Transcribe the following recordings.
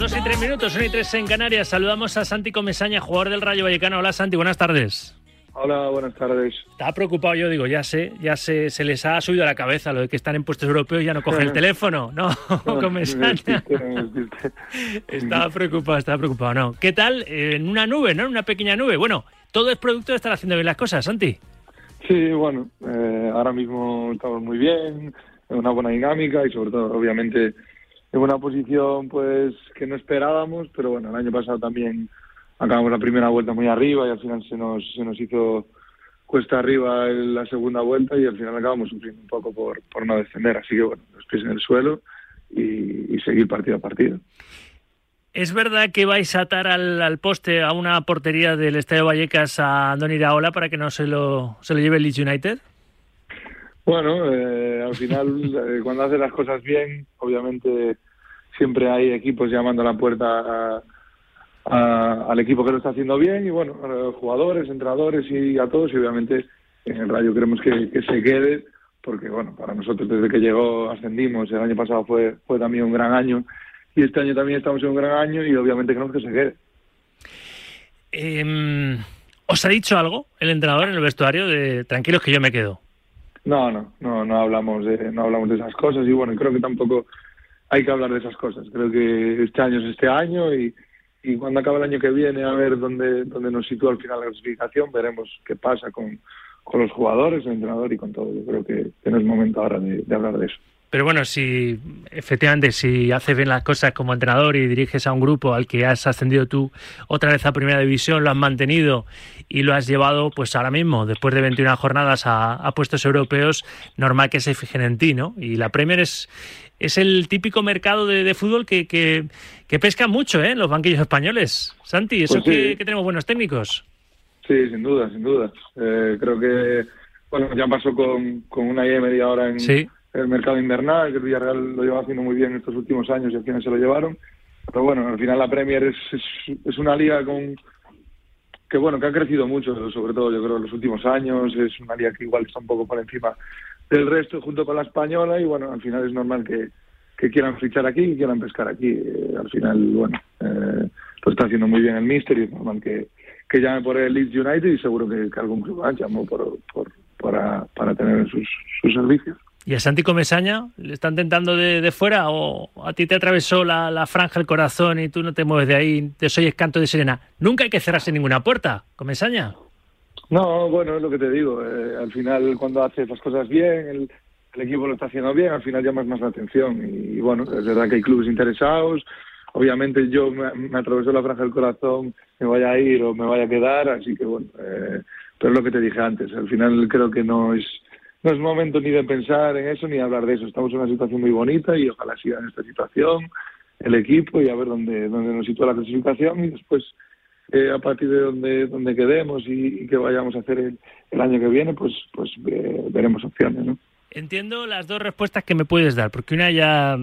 2 y 3 minutos, 1 y 3 en Canarias. Saludamos a Santi Comesaña, jugador del Rayo Vallecano. Hola Santi, buenas tardes. Hola, buenas tardes. Estaba preocupado yo, digo, ya sé, ya sé, se les ha subido a la cabeza lo de que están en puestos europeos y ya no cogen el teléfono. No, Comesaña. estaba preocupado, estaba preocupado, no. ¿Qué tal? En una nube, ¿no? En una pequeña nube. Bueno, todo es producto de estar haciendo bien las cosas, Santi. Sí, bueno, eh, ahora mismo estamos muy bien, en una buena dinámica y sobre todo, obviamente, en una posición pues que no esperábamos, pero bueno, el año pasado también acabamos la primera vuelta muy arriba y al final se nos, se nos hizo cuesta arriba en la segunda vuelta y al final acabamos sufriendo un poco por, por no descender. Así que bueno, los pies en el suelo y, y seguir partido a partido. ¿Es verdad que vais a atar al, al, poste a una portería del Estadio Vallecas a Don Iraola para que no se lo, se lo lleve el Leeds United? Bueno, eh, al final, eh, cuando hace las cosas bien, obviamente siempre hay equipos llamando a la puerta a, a, al equipo que lo está haciendo bien y bueno, jugadores, entrenadores y a todos y obviamente en el Rayo queremos que, que, se quede porque bueno, para nosotros desde que llegó ascendimos, el año pasado fue, fue también un gran año y este año también estamos en un gran año y obviamente queremos que se quede. Eh, ¿Os ha dicho algo el entrenador en el vestuario de tranquilos que yo me quedo? No, no, no, no hablamos de, no hablamos de esas cosas y bueno, creo que tampoco hay que hablar de esas cosas. Creo que este año es este año y, y cuando acabe el año que viene a ver dónde, dónde nos sitúa al final la clasificación, veremos qué pasa con, con los jugadores, el entrenador y con todo. Yo creo que, que no es momento ahora de, de hablar de eso. Pero bueno, si efectivamente, si haces bien las cosas como entrenador y diriges a un grupo al que has ascendido tú otra vez a Primera División, lo has mantenido y lo has llevado, pues ahora mismo, después de 21 jornadas a, a puestos europeos, normal que se fijen en ti, ¿no? Y la Premier es, es el típico mercado de, de fútbol que, que, que, pesca mucho, ¿eh? En los banquillos españoles. Santi, eso pues sí. que, que, tenemos buenos técnicos. Sí, sin duda, sin duda. Eh, creo que, bueno, ya pasó con, con una media ahora en... Sí el mercado invernal, que el Villarreal lo lleva haciendo muy bien estos últimos años y al final se lo llevaron. Pero bueno, al final la Premier es, es, es, una liga con que bueno, que ha crecido mucho, sobre todo yo creo en los últimos años, es una liga que igual está un poco por encima del resto junto con la española y bueno, al final es normal que, quieran fichar aquí y quieran pescar aquí. Eh, al final, bueno, eh, lo está haciendo muy bien el Mister y es normal que, llame por el Leeds United y seguro que, que algún club llamó por, por, para, para tener sus, sus servicios. ¿Y a Santi Comesaña le están tentando de, de fuera o a ti te atravesó la, la, franja el corazón y tú no te mueves de ahí, te soy canto de sirena? Nunca hay que cerrarse ninguna puerta, Comesaña. No, bueno, es lo que te digo. Eh, al final, cuando haces las cosas bien, el, equipo lo está haciendo bien, al final llamas más la atención. Y, y, bueno, es verdad que hay clubes interesados. Obviamente yo me, me atravesó la franja del corazón, me vaya a ir o me vaya a quedar, así que bueno, eh, pero es lo que te dije antes. Al final creo que no es no es momento ni de pensar en eso ni de hablar de eso. Estamos en una situación muy bonita y ojalá siga en esta situación el equipo y a ver dónde, dónde nos sitúa la clasificación y después eh, a partir de donde, donde quedemos y, y que vayamos a hacer el, el, año que viene, pues, pues eh, veremos opciones. ¿no? Entiendo las dos respuestas que me puedes dar, porque una ya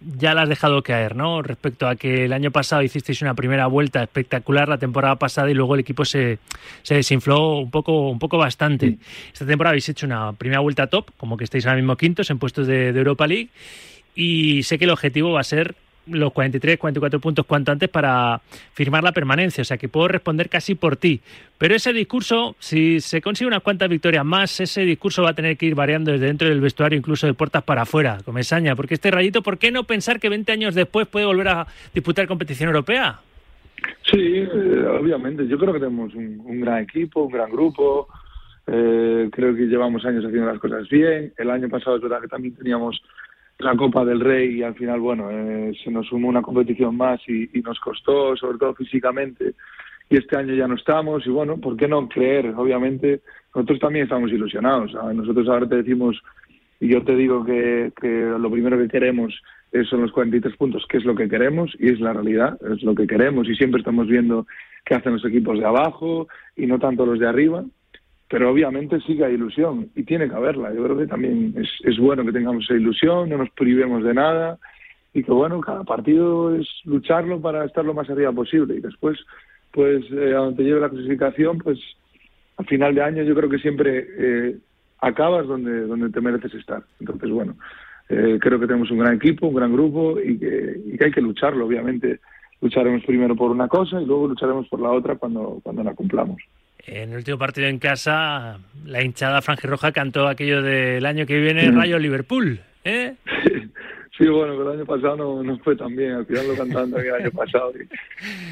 ya la has dejado caer, ¿no? Respecto a que el año pasado hicisteis una primera vuelta espectacular la temporada pasada y luego el equipo se, se desinfló un poco, un poco bastante. Sí. Esta temporada habéis hecho una primera vuelta top, como que estáis ahora mismo quintos en puestos de, de Europa League y sé que el objetivo va a ser los 43, 44 puntos cuanto antes para firmar la permanencia. O sea que puedo responder casi por ti. Pero ese discurso, si se consigue unas cuantas victorias más, ese discurso va a tener que ir variando desde dentro del vestuario, incluso de puertas para afuera, Comesaña. Porque este rayito, ¿por qué no pensar que 20 años después puede volver a disputar competición europea? Sí, eh, obviamente. Yo creo que tenemos un, un gran equipo, un gran grupo. Eh, creo que llevamos años haciendo las cosas bien. El año pasado es verdad que también teníamos la Copa del Rey y al final, bueno, eh, se nos sumó una competición más y, y, nos costó, sobre todo físicamente, y este año ya no estamos y bueno, ¿por qué no creer? Obviamente, nosotros también estamos ilusionados. Nosotros ahora te decimos, y yo te digo que, que lo primero que queremos son los 43 puntos, que es lo que queremos y es la realidad, es lo que queremos y siempre estamos viendo qué hacen los equipos de abajo y no tanto los de arriba pero obviamente sí que hay ilusión y tiene que haberla. Yo creo que también es, es bueno que tengamos esa ilusión, no nos privemos de nada y que bueno, cada partido es lucharlo para estar lo más arriba posible y después, pues eh, a donde lleve la clasificación, pues al final de año yo creo que siempre eh, acabas donde, donde te mereces estar. Entonces, bueno, eh, creo que tenemos un gran equipo, un gran grupo y que, y que hay que lucharlo, obviamente lucharemos primero por una cosa y luego lucharemos por la otra cuando, cuando la cumplamos. En el último partido en casa, la hinchada roja cantó aquello del año que viene Rayo Liverpool. ¿eh? Sí, bueno, pero el año pasado no, fue tan bien. Al final lo cantaban también el año pasado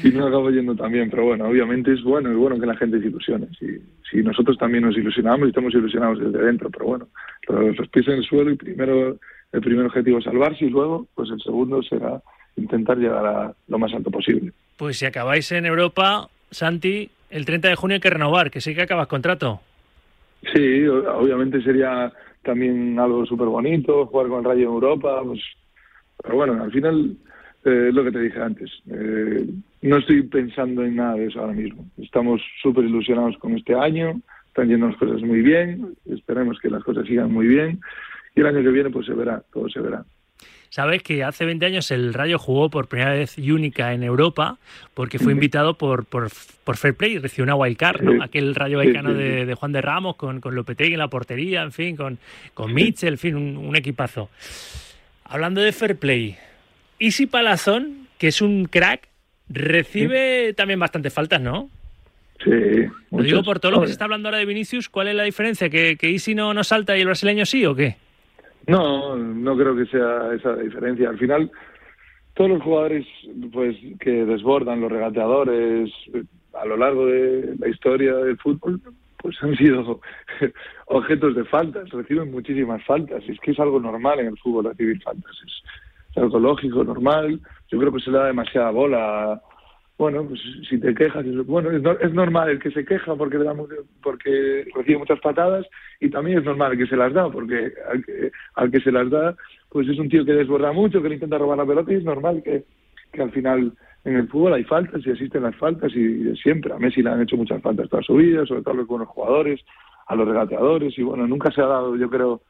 y, no acabo yendo tan bien. Pero bueno, obviamente es bueno, es bueno que la gente se ilusione. Si, si nosotros también nos ilusionamos y estamos ilusionados desde dentro, pero bueno, los pies en el suelo y primero el primer objetivo es salvarse y luego, pues el segundo será intentar llegar a lo más alto posible. Pues si acabáis en Europa, Santi, el 30 de junio hay que renovar, que sí que acabas contrato. Sí, obviamente sería también algo súper bonito, jugar con el Rayo en Europa, pues, pero bueno, al final eh, lo que te dije antes, eh, no estoy pensando en nada de eso ahora mismo. Estamos súper ilusionados con este año, están yendo las cosas muy bien, esperemos que las cosas sigan muy bien y el año que viene pues se verá, todo se verá. Sabes que hace 20 años el Rayo jugó por primera vez y única en Europa porque fue invitado por, por, por Fair Play, recibió una wildcard, ¿no? Aquel Rayo Vallecano de, Juan de Ramos con, con Lopetegui en la portería, en fin, con, con Mitchell, en fin, un, equipazo. Hablando de Fair Play, Easy Palazón, que es un crack, recibe también bastantes faltas, ¿no? Sí. Lo digo por todo lo que se está hablando ahora de Vinicius, ¿cuál es la diferencia? ¿Que, que Easy no, no salta y el brasileño sí o qué? No, no creo que sea esa la diferencia. Al final, todos los jugadores pues que desbordan, los regateadores, a lo largo de la historia del fútbol, pues han sido objetos de faltas, reciben muchísimas faltas. Es que es algo normal en el fútbol recibir faltas. Es, algo lógico, normal. Yo creo que se le da demasiada bola bueno, pues si te quejas, bueno, es, normal el que se queja porque, le da, porque recibe muchas patadas y también es normal el que se las da, porque al que, se las da, pues es un tío que desborda mucho, que le intenta robar la pelota y es normal que, que al final en el fútbol hay faltas y existen las faltas y, siempre. A Messi le han hecho muchas faltas toda su vida, sobre todo a los buenos jugadores, a los regateadores y bueno, nunca se ha dado, yo creo,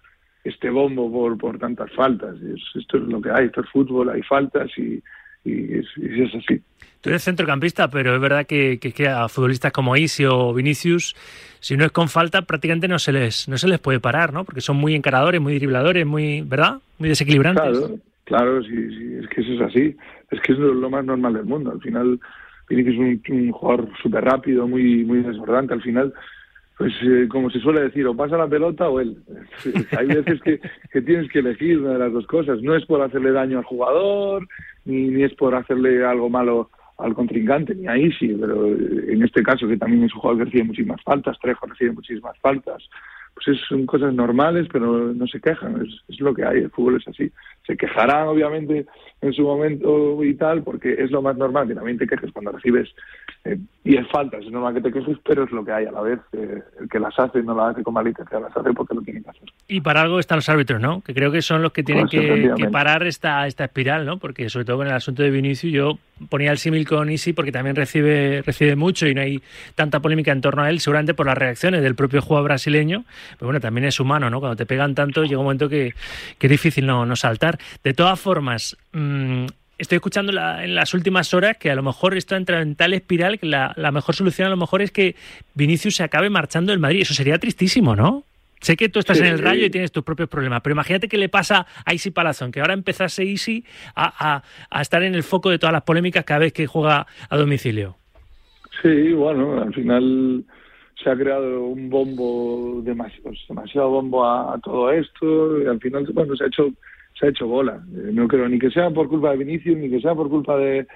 este bombo por, por tantas faltas. esto es lo que hay, esto es fútbol, hay faltas y, y es, así. Tú eres centrocampista, pero es verdad que, que, a futbolistas como Isi o Vinicius, si no es con falta, prácticamente no se les no se les puede parar, ¿no? Porque son muy encaradores, muy dribladores, muy, ¿verdad? Muy desequilibrantes. Claro, claro, sí, sí, es que eso es así. Es que es lo, más normal del mundo. Al final, Vinicius es un, un jugador súper rápido, muy, muy desbordante. Al final, pues eh, como se suele decir, o pasa la pelota o él. Hay veces que, que, tienes que elegir una de las dos cosas. No es por hacerle daño al jugador, ni, ni es por hacerle algo malo al contrincante, ni ahí sí, pero eh, en este caso, que también es un jugador que recibe muchísimas faltas, Trejo recibe muchísimas faltas, pues son cosas normales, pero no se quejan, es, es, lo que hay, el fútbol es así. Se quejarán, obviamente, en su momento y tal, porque es lo más normal, que también te quejes cuando recibes eh, y es falta, es normal que te quejes, pero es lo que hay a la vez. Eh, el que las hace no las hace con malicia, las hace porque lo tiene que hacer. Y para algo están los árbitros, ¿no? Que creo que son los que tienen que, parar esta, esta espiral, ¿no? Porque sobre todo con el asunto de Vinicius, yo ponía el símil con Isi porque también recibe, recibe mucho y no hay tanta polémica en torno a él, seguramente por las reacciones del propio jugador brasileño, pero bueno, también es humano, ¿no? Cuando te pegan tanto llega un momento que, que es difícil no, no saltar. De todas formas, mmm, estoy escuchando en las últimas horas que a lo mejor esto entra en tal espiral que la, mejor solución a lo mejor es que Vinicius se acabe marchando del Madrid. Eso sería tristísimo, ¿no? Sé que tú estás en el rayo y tienes tus propios problemas, pero imagínate que le pasa a Isi Palazón, que ahora empezase Isi a, a, estar en el foco de todas las polémicas cada vez que juega a domicilio. Sí, bueno, al final se ha creado un bombo, demasiado, demasiado bombo a, todo esto, y al final, bueno, se ha hecho se ha hecho bola. Eh, no creo ni que sea por culpa de Vinicius, ni que sea por culpa de,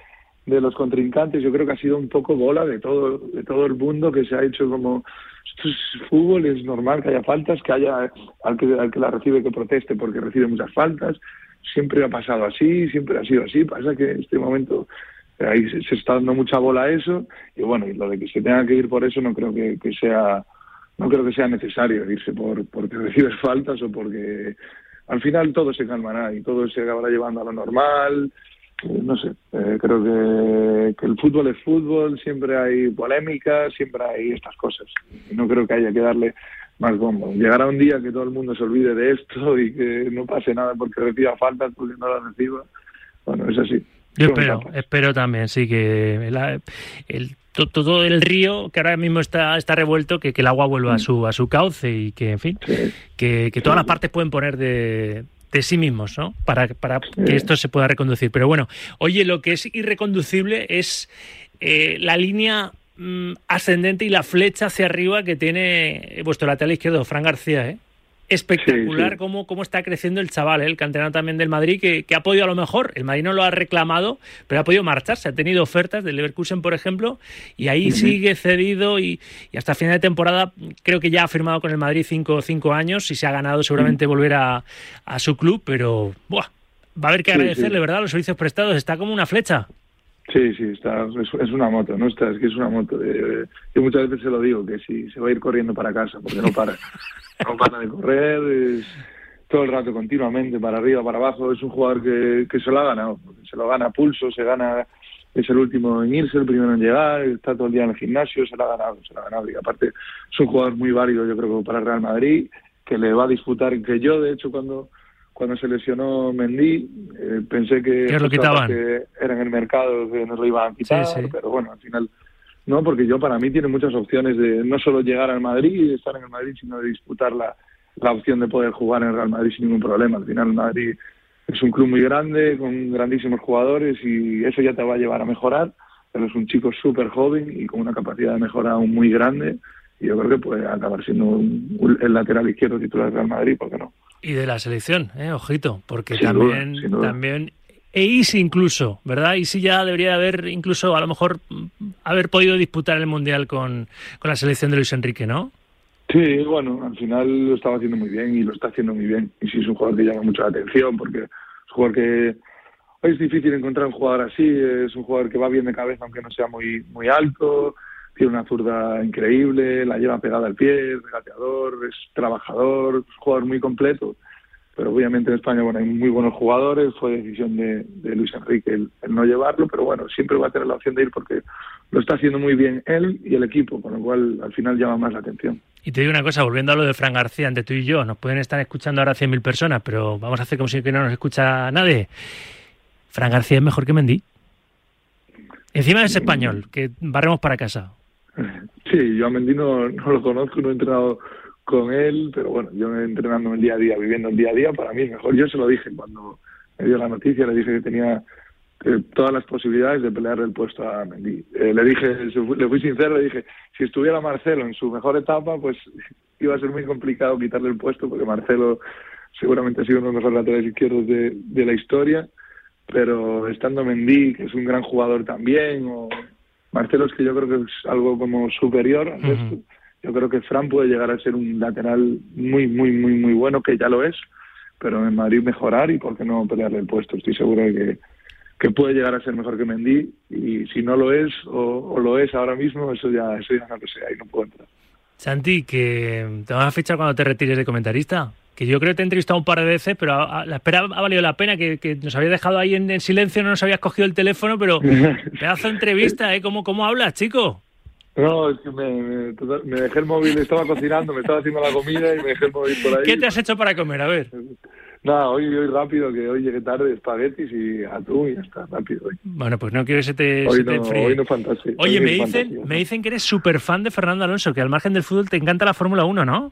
de los contrincantes. Yo creo que ha sido un poco bola de todo, de todo el mundo que se ha hecho como esto es fútbol, es normal que haya faltas, que haya al que, al que la recibe que proteste porque recibe muchas faltas. Siempre ha pasado así, siempre ha sido así. Pasa que en este momento eh, ahí se, está dando mucha bola eso y bueno, y lo de que se tenga que ir por eso no creo que, que sea no creo que sea necesario irse por porque recibes faltas o porque al final todo se calmará y todo se acabará llevando a lo normal. Eh, no sé, eh, creo que, el fútbol es fútbol, siempre hay polémica, siempre hay estas cosas. No creo que haya que darle más bombo. Llegará un día que todo el mundo se olvide de esto y que no pase nada porque reciba faltas, porque no la reciba. Bueno, es así. Yo espero, espero también, sí, que el, todo el río que ahora mismo está, está revuelto, que, el agua vuelva a mm. su, a su cauce y que, en fin, que, todas las partes pueden poner de, de sí mismos, ¿no? Para, para que esto se pueda reconducir. Pero bueno, oye, lo que es irreconducible es eh, la línea mm, ascendente y la flecha hacia arriba que tiene vuestro lateral izquierdo, Fran García, ¿eh? Espectacular Cómo, cómo está creciendo el chaval, ¿eh? el canterano también del Madrid, que, que, ha podido a lo mejor, el Madrid no lo ha reclamado, pero ha podido marcharse, ha tenido ofertas del Leverkusen, por ejemplo, y ahí sigue cedido y, y, hasta final de temporada creo que ya ha firmado con el Madrid cinco, cinco años y se ha ganado seguramente volver a, a, su club, pero buah, va a haber que agradecerle, ¿verdad? Los servicios prestados, está como una flecha. Sí, sí, está, es, una moto, ¿no? Está, es que es una moto. Eh, yo muchas veces se lo digo, que si se va a ir corriendo para casa, porque no para. no para de correr, es todo el rato, continuamente, para arriba, para abajo. Es un jugador que, que se lo ha ganado, se lo gana a pulso, se gana, es el último en irse, el primero en llegar, está todo el día en el gimnasio, se lo ha ganado, se lo ha ganado. Y aparte es un jugador muy válido, yo creo, para Real Madrid, que le va a disputar, que yo, de hecho, cuando cuando se lesionó Mendy, eh, pensé que, lo que era en el mercado que nos lo iban a quitar, sí, sí. pero bueno, al final no, porque yo para mí tiene muchas opciones de no solo llegar al Madrid y estar en el Madrid, sino de disputar la, la opción de poder jugar en el Real Madrid sin ningún problema. Al final el Madrid es un club muy grande, con grandísimos jugadores y eso ya te va a llevar a mejorar, pero es un chico súper joven y con una capacidad de mejora aún muy grande y yo creo que puede acabar siendo un, el lateral izquierdo titular del Real Madrid, ¿por qué no? Y de la selección, eh, ojito, porque sin también, duda, duda. también e Isi incluso, ¿verdad? Isi ya debería haber incluso a lo mejor haber podido disputar el Mundial con, con la selección de Luis Enrique, ¿no? Sí, bueno, al final lo estaba haciendo muy bien y lo está haciendo muy bien. Y sí es un jugador que llama mucho la atención porque es un jugador que es difícil encontrar un jugador así, es un jugador que va bien de cabeza aunque no sea muy muy alto, tiene una zurda increíble, la lleva pegada al pie, es regateador, es trabajador, es un jugador muy completo. Pero obviamente en España bueno, hay muy buenos jugadores, fue decisión de, de Luis Enrique el, el, no llevarlo, pero bueno, siempre va a tener la opción de ir porque lo está haciendo muy bien él y el equipo, con lo cual al final llama más la atención. Y te digo una cosa, volviendo a lo de Fran García, entre tú y yo, nos pueden estar escuchando ahora 100.000 personas, pero vamos a hacer como si no nos escucha nadie. Fran García es mejor que Mendy. Encima es español, que barremos para casa. Sí, yo a Mendy no, lo conozco, no he entrenado con él, pero bueno, yo entrenando el día a día, viviendo el día a día, para mí es mejor. Yo se lo dije cuando me dio la noticia, le dije que tenía eh, todas las posibilidades de pelear el puesto a Mendy. Eh, le dije, le fui sincero, le dije, si estuviera Marcelo en su mejor etapa, pues iba a ser muy complicado quitarle el puesto, porque Marcelo seguramente ha sido uno de los mejores laterales izquierdos de, de la historia, pero estando Mendy, que es un gran jugador también, o Marcelo es que yo creo que es algo como superior. Uh -huh. Yo creo que Fran puede llegar a ser un lateral muy, muy, muy, muy bueno, que ya lo es, pero en Madrid mejorar y por qué no pelearle el puesto. Estoy seguro de que, que puede llegar a ser mejor que Mendy y si no lo es o, o lo es ahora mismo, eso ya, eso ya no lo sé, ahí no puedo entrar. Santi, que te vas a fichar cuando te retires de comentarista que yo creo que te he entrevistado un par de veces, pero a, a, la espera ha valido la pena, que, que nos habías dejado ahí en, en, silencio, no nos habías cogido el teléfono, pero pedazo de entrevista, ¿eh? ¿Cómo, ¿Cómo hablas, chico? No, es que me, me, me, dejé el móvil, estaba cocinando, me estaba haciendo la comida y me dejé el móvil por ahí. ¿Qué te has hecho para comer? A ver. Nada, hoy, hoy rápido, que hoy llegué tarde, espaguetis y atún y ya está, rápido. Hoy. Bueno, pues no quiero que se te, hoy se no, te enfríe. Hoy no fantasía. Oye, me dicen, me dicen que eres súper fan de Fernando Alonso, que al margen del fútbol te encanta la Fórmula 1, ¿no?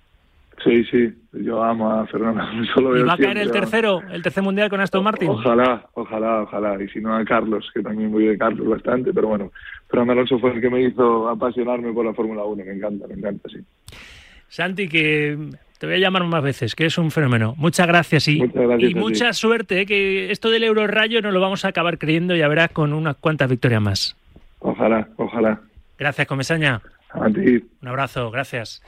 Sí, sí, yo amo a Fernando Alonso. ¿Y va a caer el tercero, el tercer mundial con Aston Martin? Ojalá, ojalá, ojalá. Y si no a Carlos, que también voy de Carlos bastante, pero bueno, Fernando Alonso fue el que me hizo apasionarme por la Fórmula 1, me encanta, me encanta, sí. Santi, que te voy a llamar más veces, que es un fenómeno. Muchas gracias y, Muchas gracias y mucha suerte, ¿eh? que esto del Euro Rayo nos lo vamos a acabar creyendo, ya verás, con unas cuantas victorias más. Ojalá, ojalá. Gracias, Comesaña. A ti. Un abrazo, gracias.